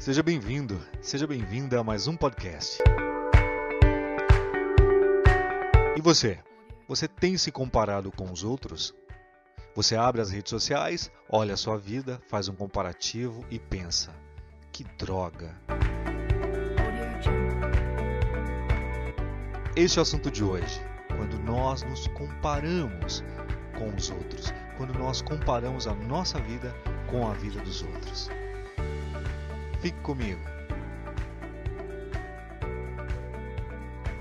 Seja bem-vindo, seja bem-vinda a mais um podcast. E você? Você tem se comparado com os outros? Você abre as redes sociais, olha a sua vida, faz um comparativo e pensa: que droga! Este é o assunto de hoje. Quando nós nos comparamos com os outros, quando nós comparamos a nossa vida com a vida dos outros. Fique comigo.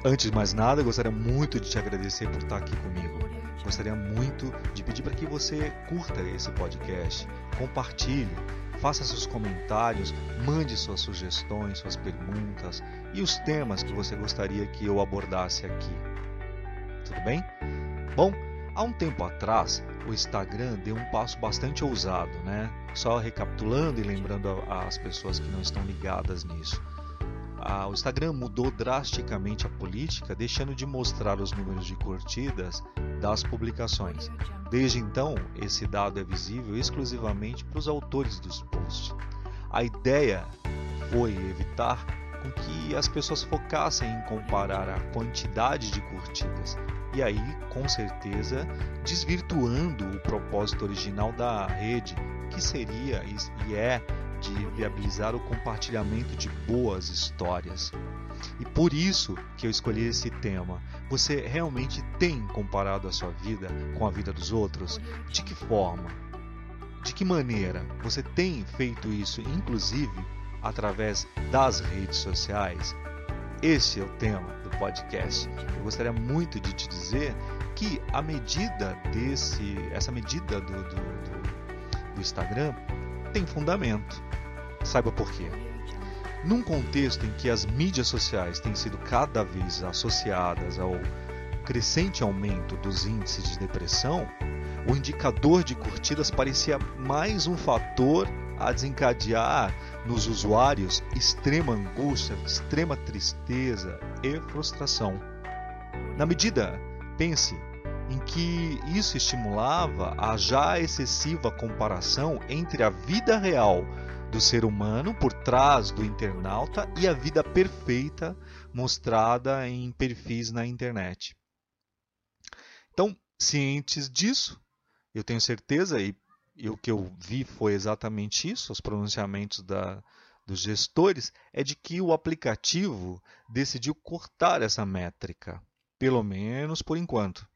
Antes de mais nada, gostaria muito de te agradecer por estar aqui comigo. Gostaria muito de pedir para que você curta esse podcast, compartilhe, faça seus comentários, mande suas sugestões, suas perguntas e os temas que você gostaria que eu abordasse aqui. Tudo bem? Bom, há um tempo atrás, o Instagram deu um passo bastante ousado, né? Só recapitulando e lembrando as pessoas que não estão ligadas nisso. O Instagram mudou drasticamente a política, deixando de mostrar os números de curtidas das publicações. Desde então, esse dado é visível exclusivamente para os autores dos posts. A ideia foi evitar com que as pessoas focassem em comparar a quantidade de curtidas e aí, com certeza, desvirtuando o propósito original da rede, que seria e é de viabilizar o compartilhamento de boas histórias. E por isso que eu escolhi esse tema. Você realmente tem comparado a sua vida com a vida dos outros? De que forma? De que maneira você tem feito isso, inclusive através das redes sociais? Esse é o tema do podcast. Eu gostaria muito de te dizer que a medida desse, essa medida do, do, do, do Instagram tem fundamento. Saiba por quê. Num contexto em que as mídias sociais têm sido cada vez associadas ao crescente aumento dos índices de depressão, o indicador de curtidas parecia mais um fator a desencadear nos usuários extrema angústia, extrema tristeza e frustração. Na medida, pense, em que isso estimulava a já excessiva comparação entre a vida real do ser humano por trás do internauta e a vida perfeita mostrada em perfis na internet. Então, cientes disso, eu tenho certeza, e, e o que eu vi foi exatamente isso, os pronunciamentos da, dos gestores, é de que o aplicativo decidiu cortar essa métrica, pelo menos por enquanto.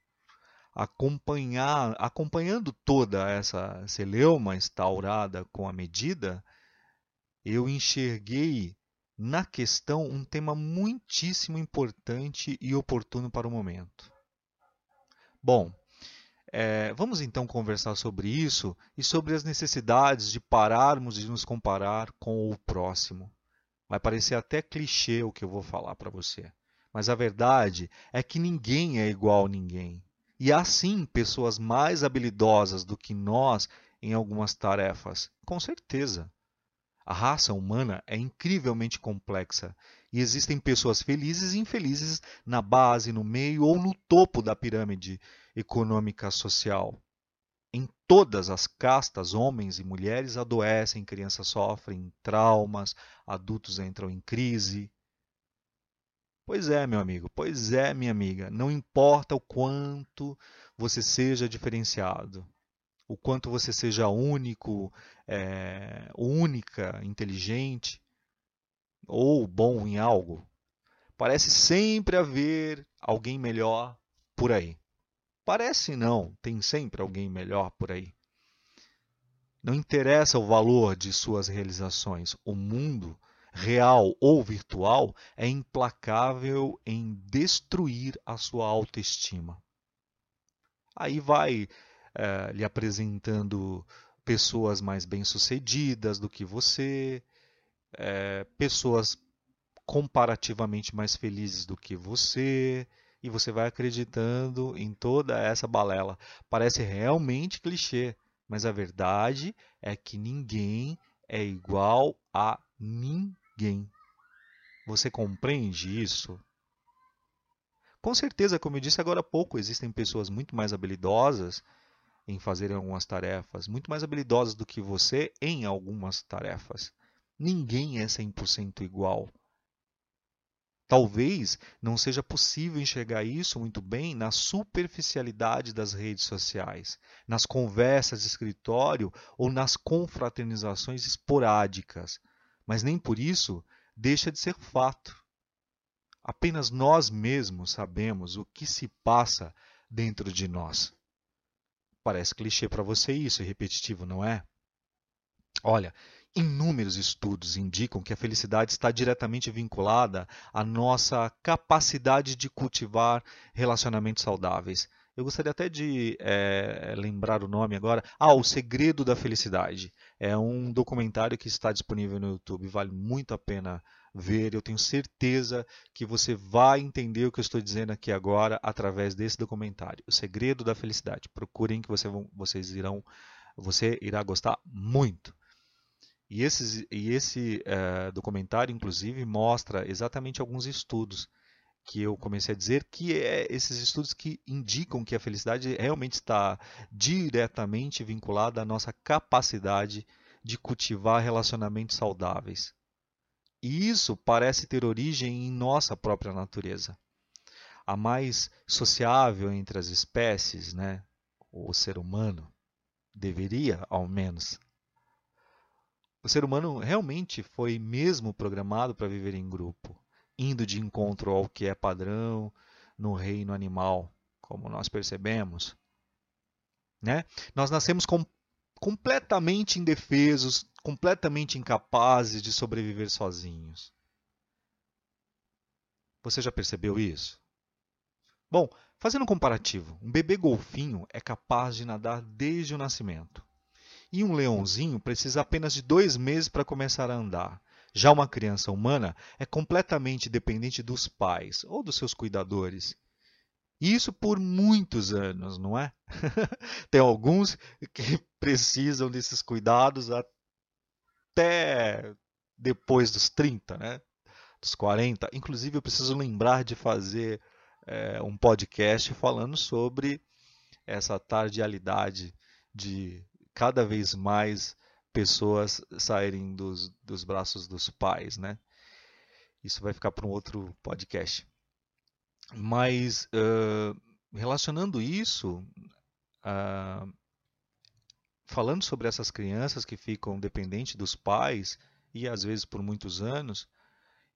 Acompanhar, acompanhando toda essa celeuma instaurada com a medida, eu enxerguei na questão um tema muitíssimo importante e oportuno para o momento. Bom, é, vamos então conversar sobre isso e sobre as necessidades de pararmos de nos comparar com o próximo. Vai parecer até clichê o que eu vou falar para você, mas a verdade é que ninguém é igual a ninguém. E há sim pessoas mais habilidosas do que nós em algumas tarefas, com certeza. A raça humana é incrivelmente complexa e existem pessoas felizes e infelizes na base, no meio ou no topo da pirâmide econômica social. Em todas as castas, homens e mulheres adoecem, crianças sofrem traumas, adultos entram em crise. Pois é, meu amigo, pois é, minha amiga, não importa o quanto você seja diferenciado, o quanto você seja único, é, única, inteligente ou bom em algo, parece sempre haver alguém melhor por aí. Parece não, tem sempre alguém melhor por aí. Não interessa o valor de suas realizações, o mundo, real ou virtual, é implacável em destruir a sua autoestima. Aí vai é, lhe apresentando pessoas mais bem-sucedidas do que você, é, pessoas comparativamente mais felizes do que você, e você vai acreditando em toda essa balela. Parece realmente clichê, mas a verdade é que ninguém é igual a ninguém. Você compreende isso? Com certeza, como eu disse agora há pouco, existem pessoas muito mais habilidosas em fazer algumas tarefas, muito mais habilidosas do que você em algumas tarefas. Ninguém é 100% igual. Talvez não seja possível enxergar isso muito bem na superficialidade das redes sociais, nas conversas de escritório ou nas confraternizações esporádicas, mas nem por isso deixa de ser fato. Apenas nós mesmos sabemos o que se passa dentro de nós. Parece clichê para você isso, é repetitivo, não é? Olha, Inúmeros estudos indicam que a felicidade está diretamente vinculada à nossa capacidade de cultivar relacionamentos saudáveis. Eu gostaria até de é, lembrar o nome agora. Ah, O Segredo da Felicidade. É um documentário que está disponível no YouTube. Vale muito a pena ver. Eu tenho certeza que você vai entender o que eu estou dizendo aqui agora através desse documentário. O Segredo da Felicidade. Procurem que você, vocês irão, você irá gostar muito. E, esses, e esse uh, documentário, inclusive, mostra exatamente alguns estudos que eu comecei a dizer que é esses estudos que indicam que a felicidade realmente está diretamente vinculada à nossa capacidade de cultivar relacionamentos saudáveis. E isso parece ter origem em nossa própria natureza. A mais sociável entre as espécies, né, o ser humano, deveria, ao menos, o ser humano realmente foi mesmo programado para viver em grupo, indo de encontro ao que é padrão no reino animal, como nós percebemos. Né? Nós nascemos com, completamente indefesos, completamente incapazes de sobreviver sozinhos. Você já percebeu isso? Bom, fazendo um comparativo, um bebê golfinho é capaz de nadar desde o nascimento. E um leãozinho precisa apenas de dois meses para começar a andar. Já uma criança humana é completamente dependente dos pais ou dos seus cuidadores. Isso por muitos anos, não é? Tem alguns que precisam desses cuidados até depois dos 30, né? dos 40. Inclusive, eu preciso lembrar de fazer é, um podcast falando sobre essa tardialidade de cada vez mais pessoas saírem dos, dos braços dos pais, né? Isso vai ficar para um outro podcast. Mas uh, relacionando isso, uh, falando sobre essas crianças que ficam dependentes dos pais e às vezes por muitos anos,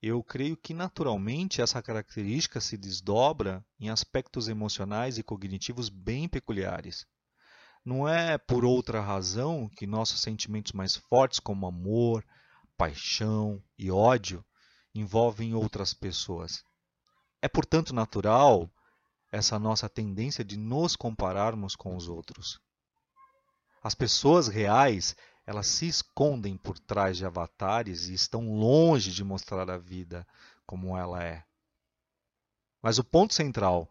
eu creio que naturalmente essa característica se desdobra em aspectos emocionais e cognitivos bem peculiares. Não é por outra razão que nossos sentimentos mais fortes, como amor, paixão e ódio, envolvem outras pessoas. É, portanto, natural essa nossa tendência de nos compararmos com os outros. As pessoas reais, elas se escondem por trás de avatares e estão longe de mostrar a vida como ela é. Mas o ponto central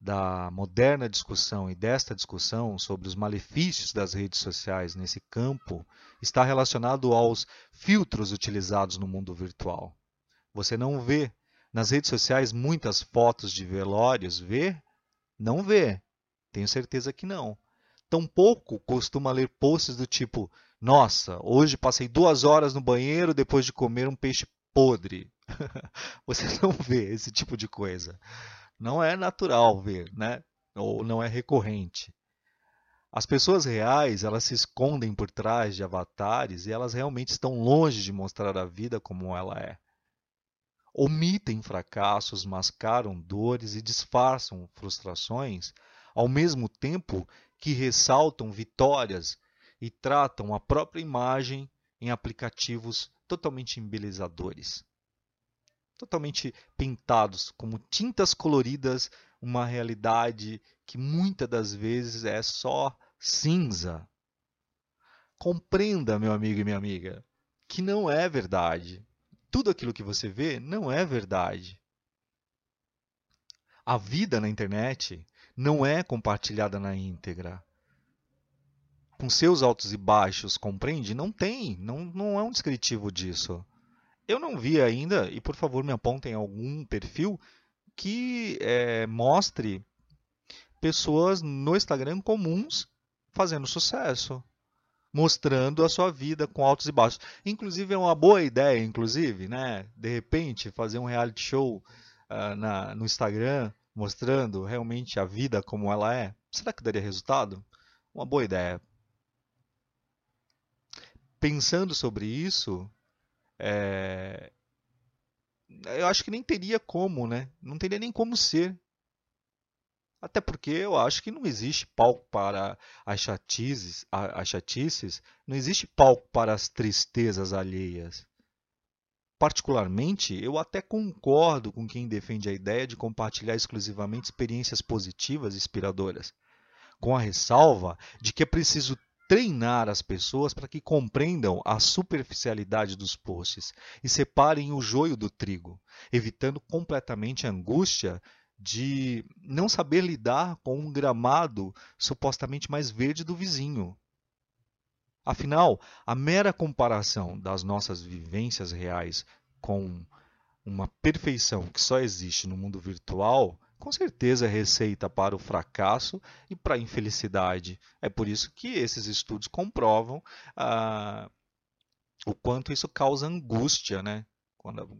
da moderna discussão e desta discussão sobre os malefícios das redes sociais nesse campo está relacionado aos filtros utilizados no mundo virtual. Você não vê nas redes sociais muitas fotos de velórios, vê? Não vê. Tenho certeza que não. Tampouco costuma ler posts do tipo: Nossa, hoje passei duas horas no banheiro depois de comer um peixe podre. Você não vê esse tipo de coisa não é natural ver, né? Ou não é recorrente. As pessoas reais, elas se escondem por trás de avatares e elas realmente estão longe de mostrar a vida como ela é. Omitem fracassos, mascaram dores e disfarçam frustrações, ao mesmo tempo que ressaltam vitórias e tratam a própria imagem em aplicativos totalmente embelezadores totalmente pintados como tintas coloridas, uma realidade que muitas das vezes é só cinza. Compreenda, meu amigo e minha amiga, que não é verdade. Tudo aquilo que você vê não é verdade. A vida na internet não é compartilhada na íntegra. Com seus altos e baixos, compreende? Não tem, não, não é um descritivo disso. Eu não vi ainda, e por favor me apontem algum perfil que é, mostre pessoas no Instagram comuns fazendo sucesso. mostrando a sua vida com altos e baixos. Inclusive é uma boa ideia, inclusive, né? De repente fazer um reality show uh, na, no Instagram mostrando realmente a vida como ela é. Será que daria resultado? Uma boa ideia. Pensando sobre isso, é... eu acho que nem teria como, né? Não teria nem como ser. Até porque eu acho que não existe palco para as chatices, as chatices, não existe palco para as tristezas alheias. Particularmente, eu até concordo com quem defende a ideia de compartilhar exclusivamente experiências positivas e inspiradoras, com a ressalva de que é preciso treinar as pessoas para que compreendam a superficialidade dos posts e separem o joio do trigo, evitando completamente a angústia de não saber lidar com um gramado supostamente mais verde do vizinho. Afinal, a mera comparação das nossas vivências reais com uma perfeição que só existe no mundo virtual, com certeza receita para o fracasso e para a infelicidade. É por isso que esses estudos comprovam ah, o quanto isso causa angústia, né?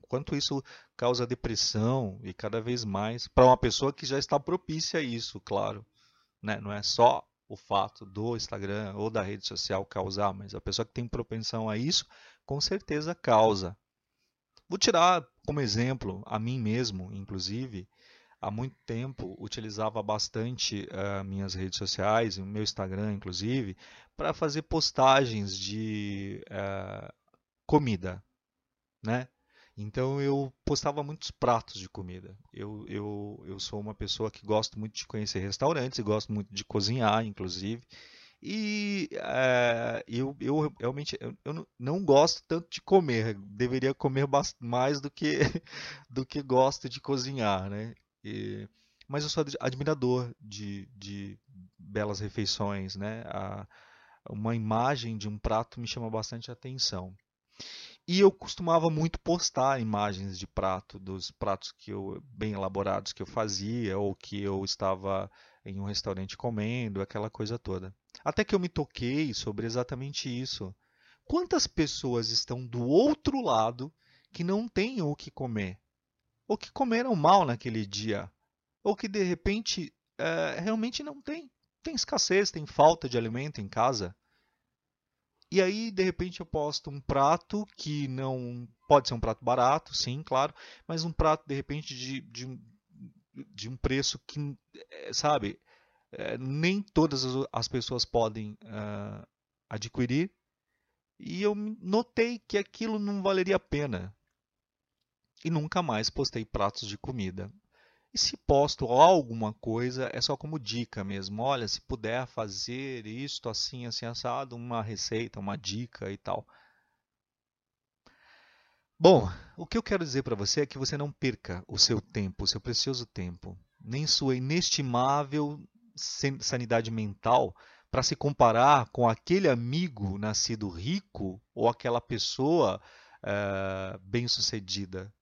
Quanto isso causa depressão e cada vez mais para uma pessoa que já está propícia a isso, claro. Né? Não é só o fato do Instagram ou da rede social causar, mas a pessoa que tem propensão a isso, com certeza causa. Vou tirar como exemplo a mim mesmo, inclusive, há muito tempo utilizava bastante uh, minhas redes sociais, o meu Instagram, inclusive, para fazer postagens de uh, comida, né? Então eu postava muitos pratos de comida. Eu, eu, eu sou uma pessoa que gosto muito de conhecer restaurantes e gosto muito de cozinhar, inclusive. E é, eu, eu realmente eu, eu, não gosto tanto de comer. Deveria comer mais do que, do que gosto de cozinhar, né? E, mas eu sou admirador de, de belas refeições, né? A, uma imagem de um prato me chama bastante atenção. E eu costumava muito postar imagens de prato, dos pratos que eu bem elaborados que eu fazia ou que eu estava em um restaurante comendo, aquela coisa toda. Até que eu me toquei sobre exatamente isso. Quantas pessoas estão do outro lado que não têm o que comer? Ou que comeram mal naquele dia? Ou que de repente é, realmente não tem? Tem escassez, tem falta de alimento em casa? E aí, de repente, eu posto um prato que não. Pode ser um prato barato, sim, claro, mas um prato, de repente, de, de, de um preço que, eh, sabe, é, nem todas as pessoas podem uh, adquirir. E eu notei que aquilo não valeria a pena. E nunca mais postei pratos de comida. E se posto alguma coisa, é só como dica mesmo. Olha, se puder fazer isto assim, assim, assado, uma receita, uma dica e tal. Bom, o que eu quero dizer para você é que você não perca o seu tempo, o seu precioso tempo, nem sua inestimável sanidade mental para se comparar com aquele amigo nascido rico ou aquela pessoa uh, bem-sucedida.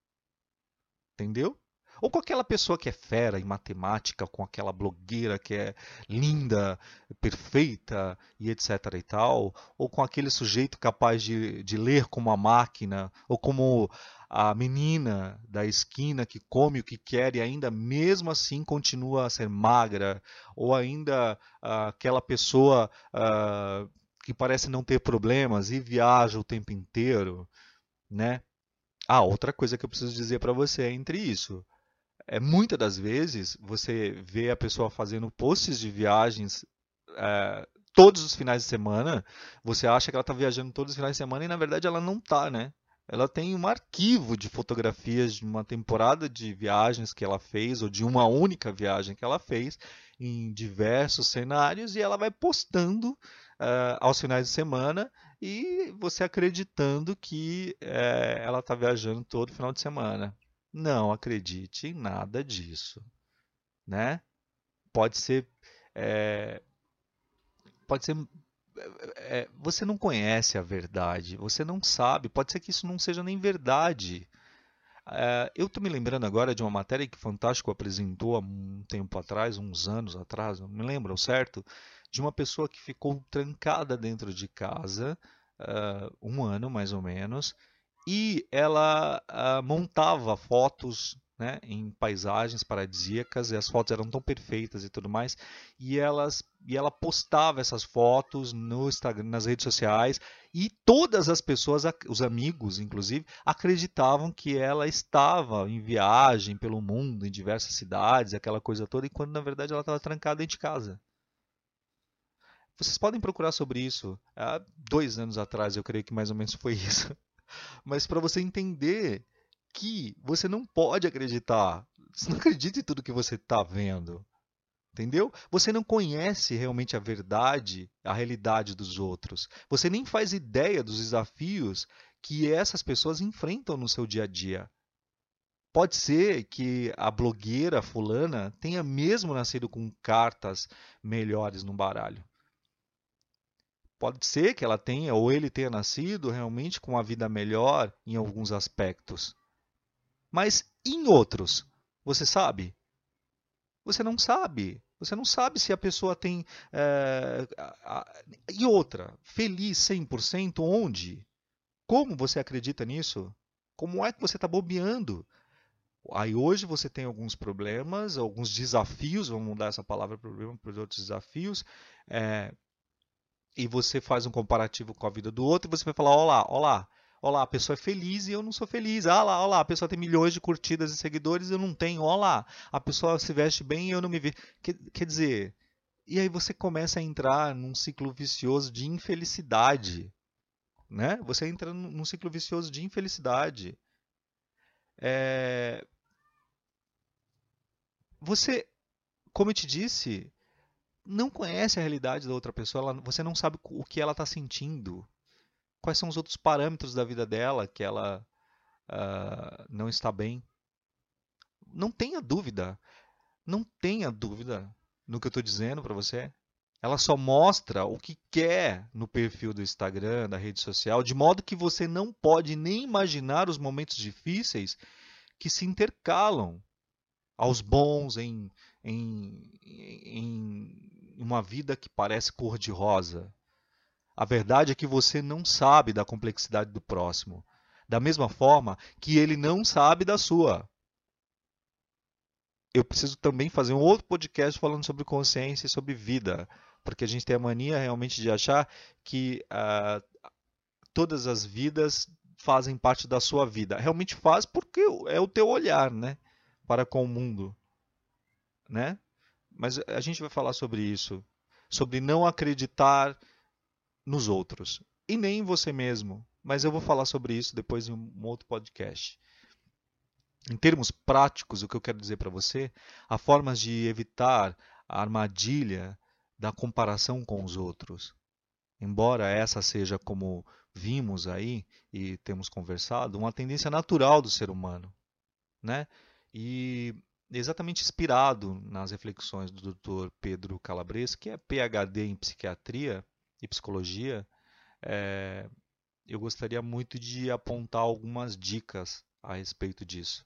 Entendeu? Ou com aquela pessoa que é fera em matemática, com aquela blogueira que é linda, perfeita e etc e tal, ou com aquele sujeito capaz de, de ler como a máquina, ou como a menina da esquina que come o que quer e ainda mesmo assim continua a ser magra, ou ainda uh, aquela pessoa uh, que parece não ter problemas e viaja o tempo inteiro, né? Ah, outra coisa que eu preciso dizer para você é entre isso é, muitas das vezes você vê a pessoa fazendo posts de viagens é, todos os finais de semana, você acha que ela está viajando todos os finais de semana e na verdade ela não está, né? Ela tem um arquivo de fotografias de uma temporada de viagens que ela fez ou de uma única viagem que ela fez em diversos cenários e ela vai postando uh, aos finais de semana e você acreditando que uh, ela está viajando todo final de semana. Não acredite em nada disso, né? Pode ser, é, pode ser, é, você não conhece a verdade, você não sabe, pode ser que isso não seja nem verdade. É, eu estou me lembrando agora de uma matéria que Fantástico apresentou há um tempo atrás, uns anos atrás, não me lembro certo, de uma pessoa que ficou trancada dentro de casa uh, um ano mais ou menos e ela uh, montava fotos né, em paisagens paradisíacas e as fotos eram tão perfeitas e tudo mais e elas e ela postava essas fotos no Instagram, nas redes sociais e todas as pessoas, os amigos inclusive, acreditavam que ela estava em viagem pelo mundo, em diversas cidades, aquela coisa toda, quando na verdade ela estava trancada dentro de casa. Vocês podem procurar sobre isso. Há dois anos atrás, eu creio que mais ou menos foi isso. Mas para você entender que você não pode acreditar. Você não acredita em tudo que você está vendo. Entendeu? Você não conhece realmente a verdade, a realidade dos outros. Você nem faz ideia dos desafios que essas pessoas enfrentam no seu dia a dia. Pode ser que a blogueira fulana tenha mesmo nascido com cartas melhores no baralho. Pode ser que ela tenha ou ele tenha nascido realmente com uma vida melhor em alguns aspectos. Mas em outros, você sabe? Você não sabe. Você não sabe se a pessoa tem. É, a, a, e outra, feliz 100% onde? Como você acredita nisso? Como é que você está bobeando? Aí hoje você tem alguns problemas, alguns desafios, vamos mudar essa palavra problema para os outros desafios, é, e você faz um comparativo com a vida do outro e você vai falar, olá, olá, Olá, a pessoa é feliz e eu não sou feliz. Ah lá, olá, a pessoa tem milhões de curtidas e seguidores e eu não tenho. Olá, a pessoa se veste bem e eu não me vejo. Quer, quer dizer, e aí você começa a entrar num ciclo vicioso de infelicidade. Né? Você entra num ciclo vicioso de infelicidade. É... Você, como eu te disse, não conhece a realidade da outra pessoa, ela, você não sabe o que ela está sentindo quais são os outros parâmetros da vida dela que ela uh, não está bem. Não tenha dúvida. Não tenha dúvida no que eu estou dizendo para você. Ela só mostra o que quer no perfil do Instagram, da rede social, de modo que você não pode nem imaginar os momentos difíceis que se intercalam aos bons em, em, em uma vida que parece cor-de-rosa. A verdade é que você não sabe da complexidade do próximo, da mesma forma que ele não sabe da sua. Eu preciso também fazer um outro podcast falando sobre consciência e sobre vida, porque a gente tem a mania realmente de achar que uh, todas as vidas fazem parte da sua vida. Realmente faz porque é o teu olhar, né, para com o mundo, né? Mas a gente vai falar sobre isso, sobre não acreditar nos outros e nem em você mesmo. Mas eu vou falar sobre isso depois em um outro podcast. Em termos práticos, o que eu quero dizer para você, há formas de evitar a armadilha da comparação com os outros. Embora essa seja, como vimos aí e temos conversado, uma tendência natural do ser humano, né? E exatamente inspirado nas reflexões do Dr. Pedro Calabres, que é PhD em psiquiatria, e psicologia, é, eu gostaria muito de apontar algumas dicas a respeito disso.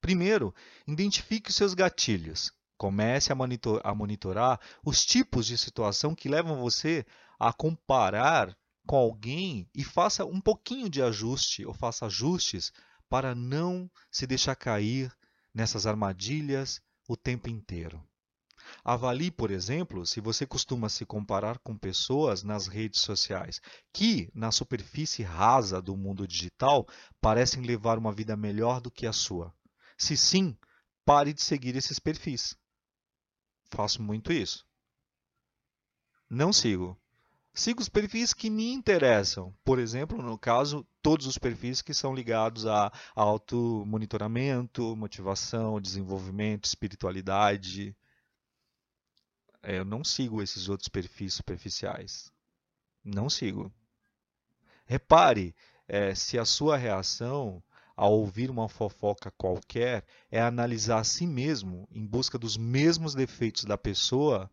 Primeiro, identifique os seus gatilhos. Comece a, monitor, a monitorar os tipos de situação que levam você a comparar com alguém e faça um pouquinho de ajuste ou faça ajustes para não se deixar cair nessas armadilhas o tempo inteiro. Avalie, por exemplo, se você costuma se comparar com pessoas nas redes sociais que, na superfície rasa do mundo digital, parecem levar uma vida melhor do que a sua. Se sim, pare de seguir esses perfis. Faço muito isso. Não sigo. Sigo os perfis que me interessam. Por exemplo, no caso, todos os perfis que são ligados a auto-monitoramento, motivação, desenvolvimento, espiritualidade, é, eu não sigo esses outros perfis superficiais. Não sigo. Repare é, se a sua reação ao ouvir uma fofoca qualquer é analisar a si mesmo em busca dos mesmos defeitos da pessoa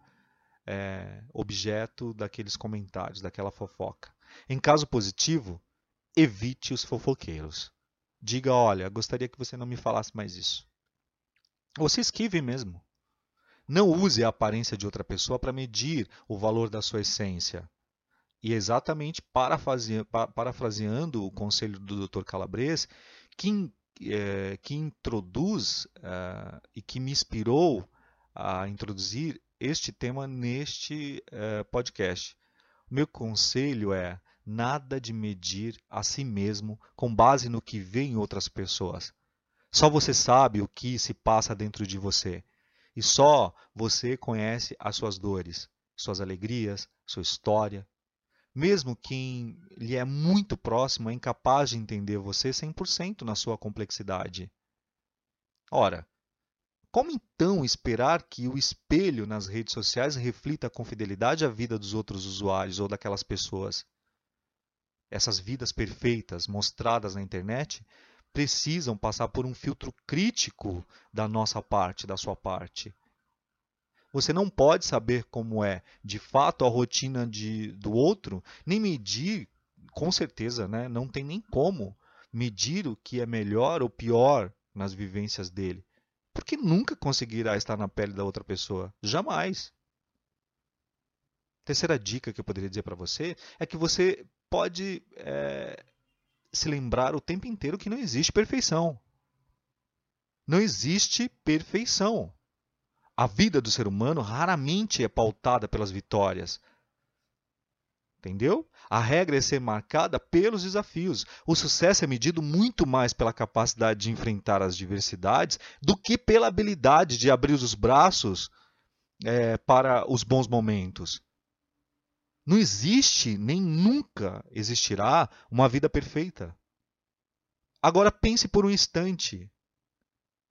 é, objeto daqueles comentários, daquela fofoca. Em caso positivo, evite os fofoqueiros. Diga: olha, gostaria que você não me falasse mais isso. Ou se esquive mesmo. Não use a aparência de outra pessoa para medir o valor da sua essência. E exatamente parafraseando o conselho do Dr. Calabres, que, é, que introduz é, e que me inspirou a introduzir este tema neste é, podcast. O meu conselho é nada de medir a si mesmo com base no que vê em outras pessoas. Só você sabe o que se passa dentro de você. E só você conhece as suas dores, suas alegrias, sua história. Mesmo quem lhe é muito próximo é incapaz de entender você 100% na sua complexidade. Ora, como então esperar que o espelho nas redes sociais reflita com fidelidade a vida dos outros usuários ou daquelas pessoas? Essas vidas perfeitas mostradas na internet precisam passar por um filtro crítico da nossa parte, da sua parte. Você não pode saber como é de fato a rotina de, do outro, nem medir, com certeza, né? não tem nem como medir o que é melhor ou pior nas vivências dele. Porque nunca conseguirá estar na pele da outra pessoa. Jamais. Terceira dica que eu poderia dizer para você é que você pode é, se lembrar o tempo inteiro que não existe perfeição. Não existe perfeição. A vida do ser humano raramente é pautada pelas vitórias. Entendeu? A regra é ser marcada pelos desafios. O sucesso é medido muito mais pela capacidade de enfrentar as diversidades do que pela habilidade de abrir os braços é, para os bons momentos. Não existe, nem nunca existirá, uma vida perfeita. Agora pense por um instante.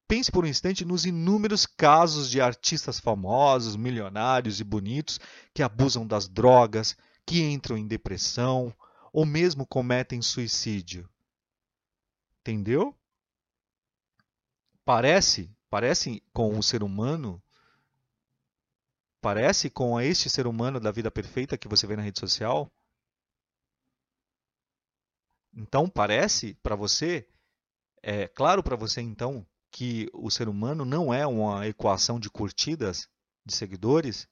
Pense por um instante nos inúmeros casos de artistas famosos, milionários e bonitos que abusam das drogas, que entram em depressão ou mesmo cometem suicídio. Entendeu? Parece, parece com o ser humano Parece com este ser humano da vida perfeita que você vê na rede social? Então parece para você, é claro para você então que o ser humano não é uma equação de curtidas, de seguidores?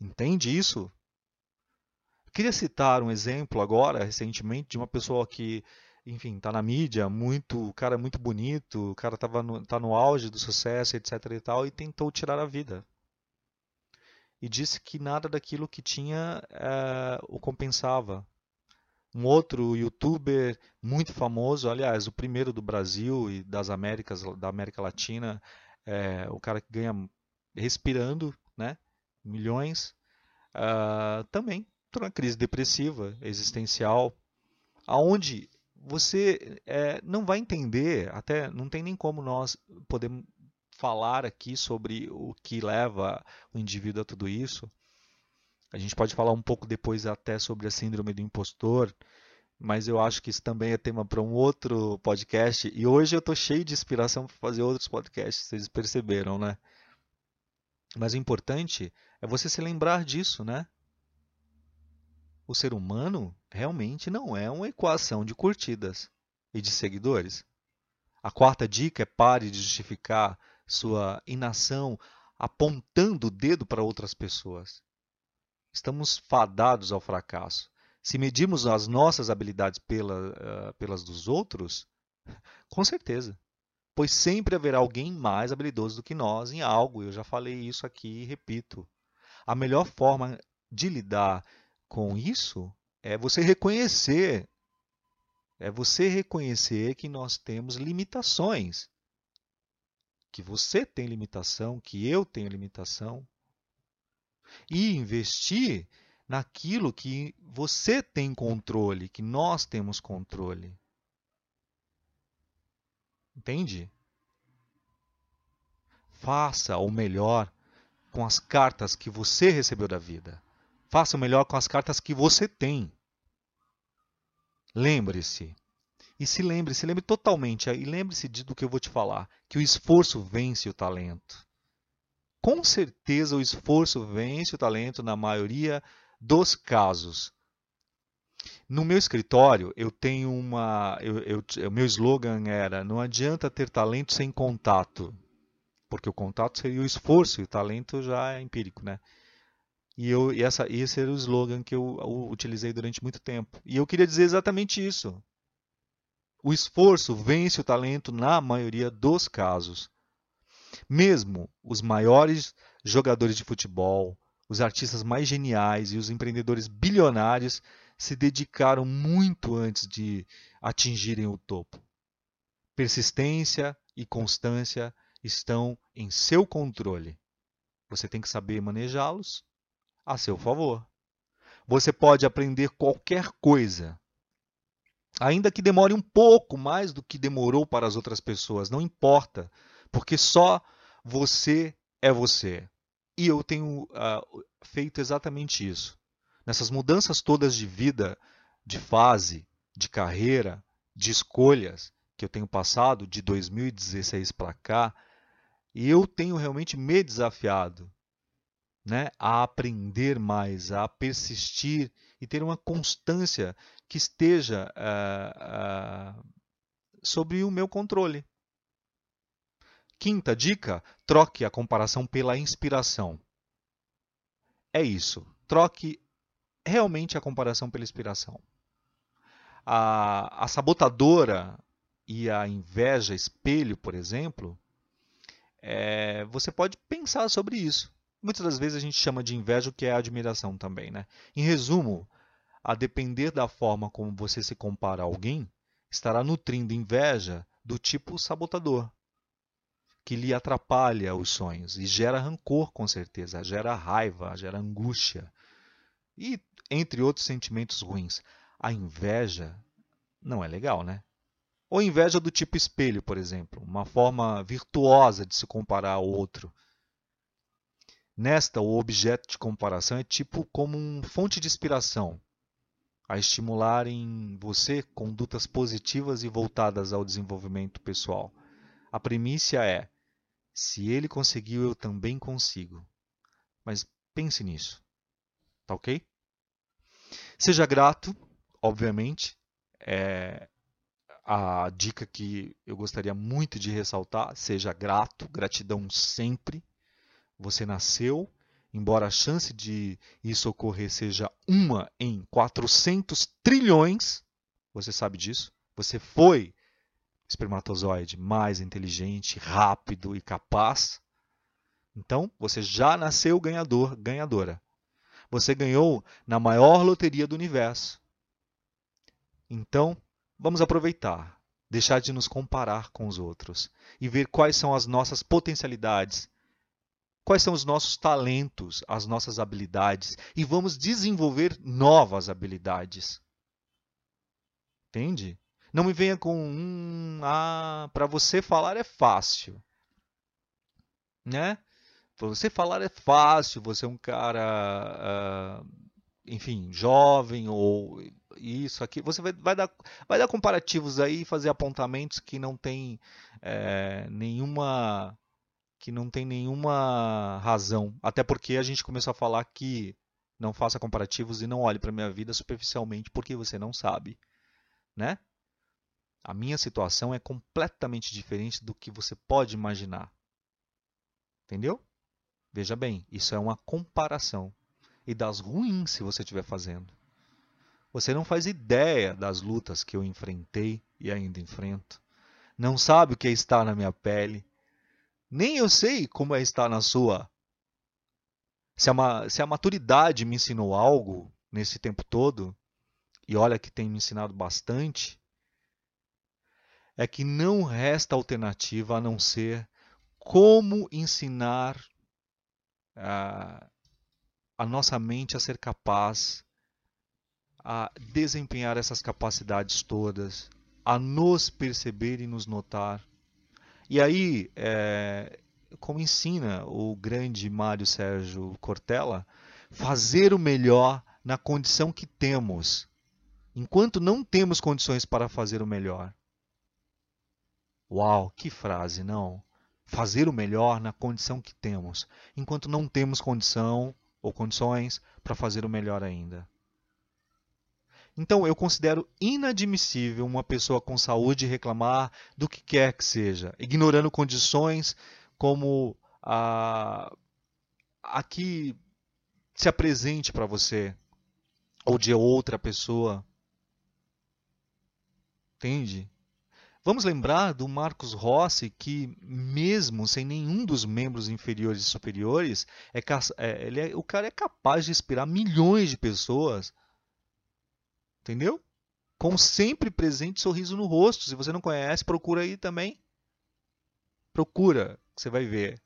Entende isso? Queria citar um exemplo agora, recentemente, de uma pessoa que, enfim, está na mídia, muito, cara é muito bonito, o cara estava no, tá no auge do sucesso, etc e tal, e tentou tirar a vida e disse que nada daquilo que tinha é, o compensava. Um outro youtuber muito famoso, aliás, o primeiro do Brasil e das Américas, da América Latina, é, o cara que ganha respirando, né, milhões, uh, também entrou na crise depressiva existencial, aonde você é, não vai entender, até não tem nem como nós podemos falar aqui sobre o que leva o indivíduo a tudo isso. A gente pode falar um pouco depois até sobre a síndrome do impostor, mas eu acho que isso também é tema para um outro podcast. E hoje eu estou cheio de inspiração para fazer outros podcasts, vocês perceberam, né? Mas o importante é você se lembrar disso, né? O ser humano realmente não é uma equação de curtidas e de seguidores. A quarta dica é pare de justificar sua inação apontando o dedo para outras pessoas. Estamos fadados ao fracasso. Se medirmos as nossas habilidades pela, uh, pelas dos outros, com certeza. Pois sempre haverá alguém mais habilidoso do que nós em algo. Eu já falei isso aqui e repito. A melhor forma de lidar com isso é você reconhecer. É você reconhecer que nós temos limitações que você tem limitação, que eu tenho limitação, e investir naquilo que você tem controle, que nós temos controle. Entende? Faça o melhor com as cartas que você recebeu da vida. Faça o melhor com as cartas que você tem. Lembre-se, e se lembre, se lembre totalmente, e lembre-se do que eu vou te falar, que o esforço vence o talento. Com certeza o esforço vence o talento na maioria dos casos. No meu escritório, eu tenho uma. O meu slogan era: não adianta ter talento sem contato. porque o contato seria o esforço e o talento já é empírico, né? E, eu, e essa, esse era o slogan que eu, eu utilizei durante muito tempo. E eu queria dizer exatamente isso. O esforço vence o talento na maioria dos casos. Mesmo os maiores jogadores de futebol, os artistas mais geniais e os empreendedores bilionários se dedicaram muito antes de atingirem o topo. Persistência e constância estão em seu controle. Você tem que saber manejá-los a seu favor. Você pode aprender qualquer coisa, ainda que demore um pouco mais do que demorou para as outras pessoas, não importa, porque só você é você. E eu tenho uh, feito exatamente isso. Nessas mudanças todas de vida, de fase, de carreira, de escolhas que eu tenho passado de 2016 para cá, eu tenho realmente me desafiado né, a aprender mais, a persistir e ter uma constância que esteja uh, uh, sobre o meu controle. Quinta dica: troque a comparação pela inspiração. É isso. Troque realmente a comparação pela inspiração. A, a sabotadora e a inveja espelho, por exemplo, é, você pode pensar sobre isso. Muitas das vezes a gente chama de inveja o que é admiração também, né? Em resumo, a depender da forma como você se compara a alguém, estará nutrindo inveja do tipo sabotador, que lhe atrapalha os sonhos e gera rancor, com certeza, gera raiva, gera angústia e entre outros sentimentos ruins. A inveja não é legal, né? Ou inveja do tipo espelho, por exemplo, uma forma virtuosa de se comparar ao outro Nesta, o objeto de comparação é tipo como uma fonte de inspiração, a estimular em você condutas positivas e voltadas ao desenvolvimento pessoal. A primícia é: se ele conseguiu, eu também consigo. Mas pense nisso, tá ok? Seja grato, obviamente, é a dica que eu gostaria muito de ressaltar: seja grato, gratidão sempre você nasceu, embora a chance de isso ocorrer seja uma em 400 trilhões, você sabe disso. Você foi espermatozoide mais inteligente, rápido e capaz. Então, você já nasceu ganhador, ganhadora. Você ganhou na maior loteria do universo. Então, vamos aproveitar, deixar de nos comparar com os outros e ver quais são as nossas potencialidades quais são os nossos talentos, as nossas habilidades e vamos desenvolver novas habilidades. Entende? Não me venha com um, ah, para você falar é fácil, né? Para você falar é fácil, você é um cara, uh, enfim, jovem ou isso aqui. Você vai, vai, dar, vai dar comparativos aí, fazer apontamentos que não tem é, nenhuma que não tem nenhuma razão. Até porque a gente começou a falar que não faça comparativos e não olhe para a minha vida superficialmente porque você não sabe, né? A minha situação é completamente diferente do que você pode imaginar. Entendeu? Veja bem, isso é uma comparação. E das ruins se você estiver fazendo. Você não faz ideia das lutas que eu enfrentei e ainda enfrento. Não sabe o que é estar na minha pele. Nem eu sei como é estar na sua. Se a, se a maturidade me ensinou algo nesse tempo todo, e olha que tem me ensinado bastante, é que não resta alternativa a não ser como ensinar a, a nossa mente a ser capaz a desempenhar essas capacidades todas, a nos perceber e nos notar, e aí, é, como ensina o grande Mário Sérgio Cortella, fazer o melhor na condição que temos, enquanto não temos condições para fazer o melhor. Uau, que frase, não? Fazer o melhor na condição que temos, enquanto não temos condição ou condições para fazer o melhor ainda. Então, eu considero inadmissível uma pessoa com saúde reclamar do que quer que seja, ignorando condições como a, a que se apresente para você ou de outra pessoa. Entende? Vamos lembrar do Marcos Rossi, que mesmo sem nenhum dos membros inferiores e superiores, é, é, ele é, o cara é capaz de inspirar milhões de pessoas. Entendeu? Com sempre presente sorriso no rosto. Se você não conhece, procura aí também. Procura, você vai ver.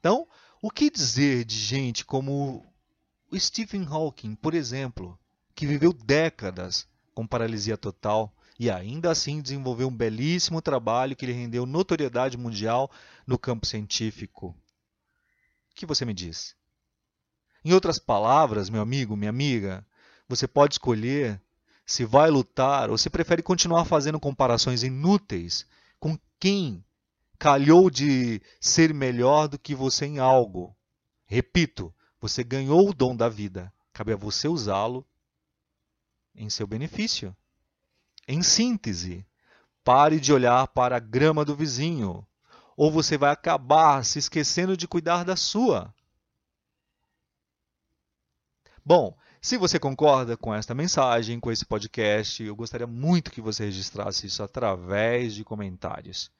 Então, o que dizer de gente como Stephen Hawking, por exemplo, que viveu décadas com paralisia total e ainda assim desenvolveu um belíssimo trabalho que lhe rendeu notoriedade mundial no campo científico? O que você me diz? Em outras palavras, meu amigo, minha amiga, você pode escolher se vai lutar ou se prefere continuar fazendo comparações inúteis com quem calhou de ser melhor do que você em algo. Repito, você ganhou o dom da vida. Cabe a você usá-lo em seu benefício. Em síntese, pare de olhar para a grama do vizinho, ou você vai acabar se esquecendo de cuidar da sua. Bom, se você concorda com esta mensagem, com esse podcast, eu gostaria muito que você registrasse isso através de comentários.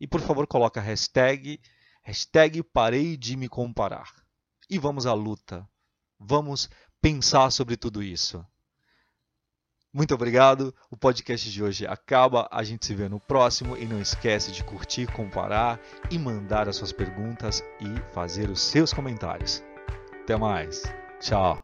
E por favor, coloque a hashtag, hashtag parei de me comparar. E vamos à luta. Vamos pensar sobre tudo isso. Muito obrigado. O podcast de hoje acaba. A gente se vê no próximo. E não esquece de curtir, comparar e mandar as suas perguntas e fazer os seus comentários. Até mais. Tchau.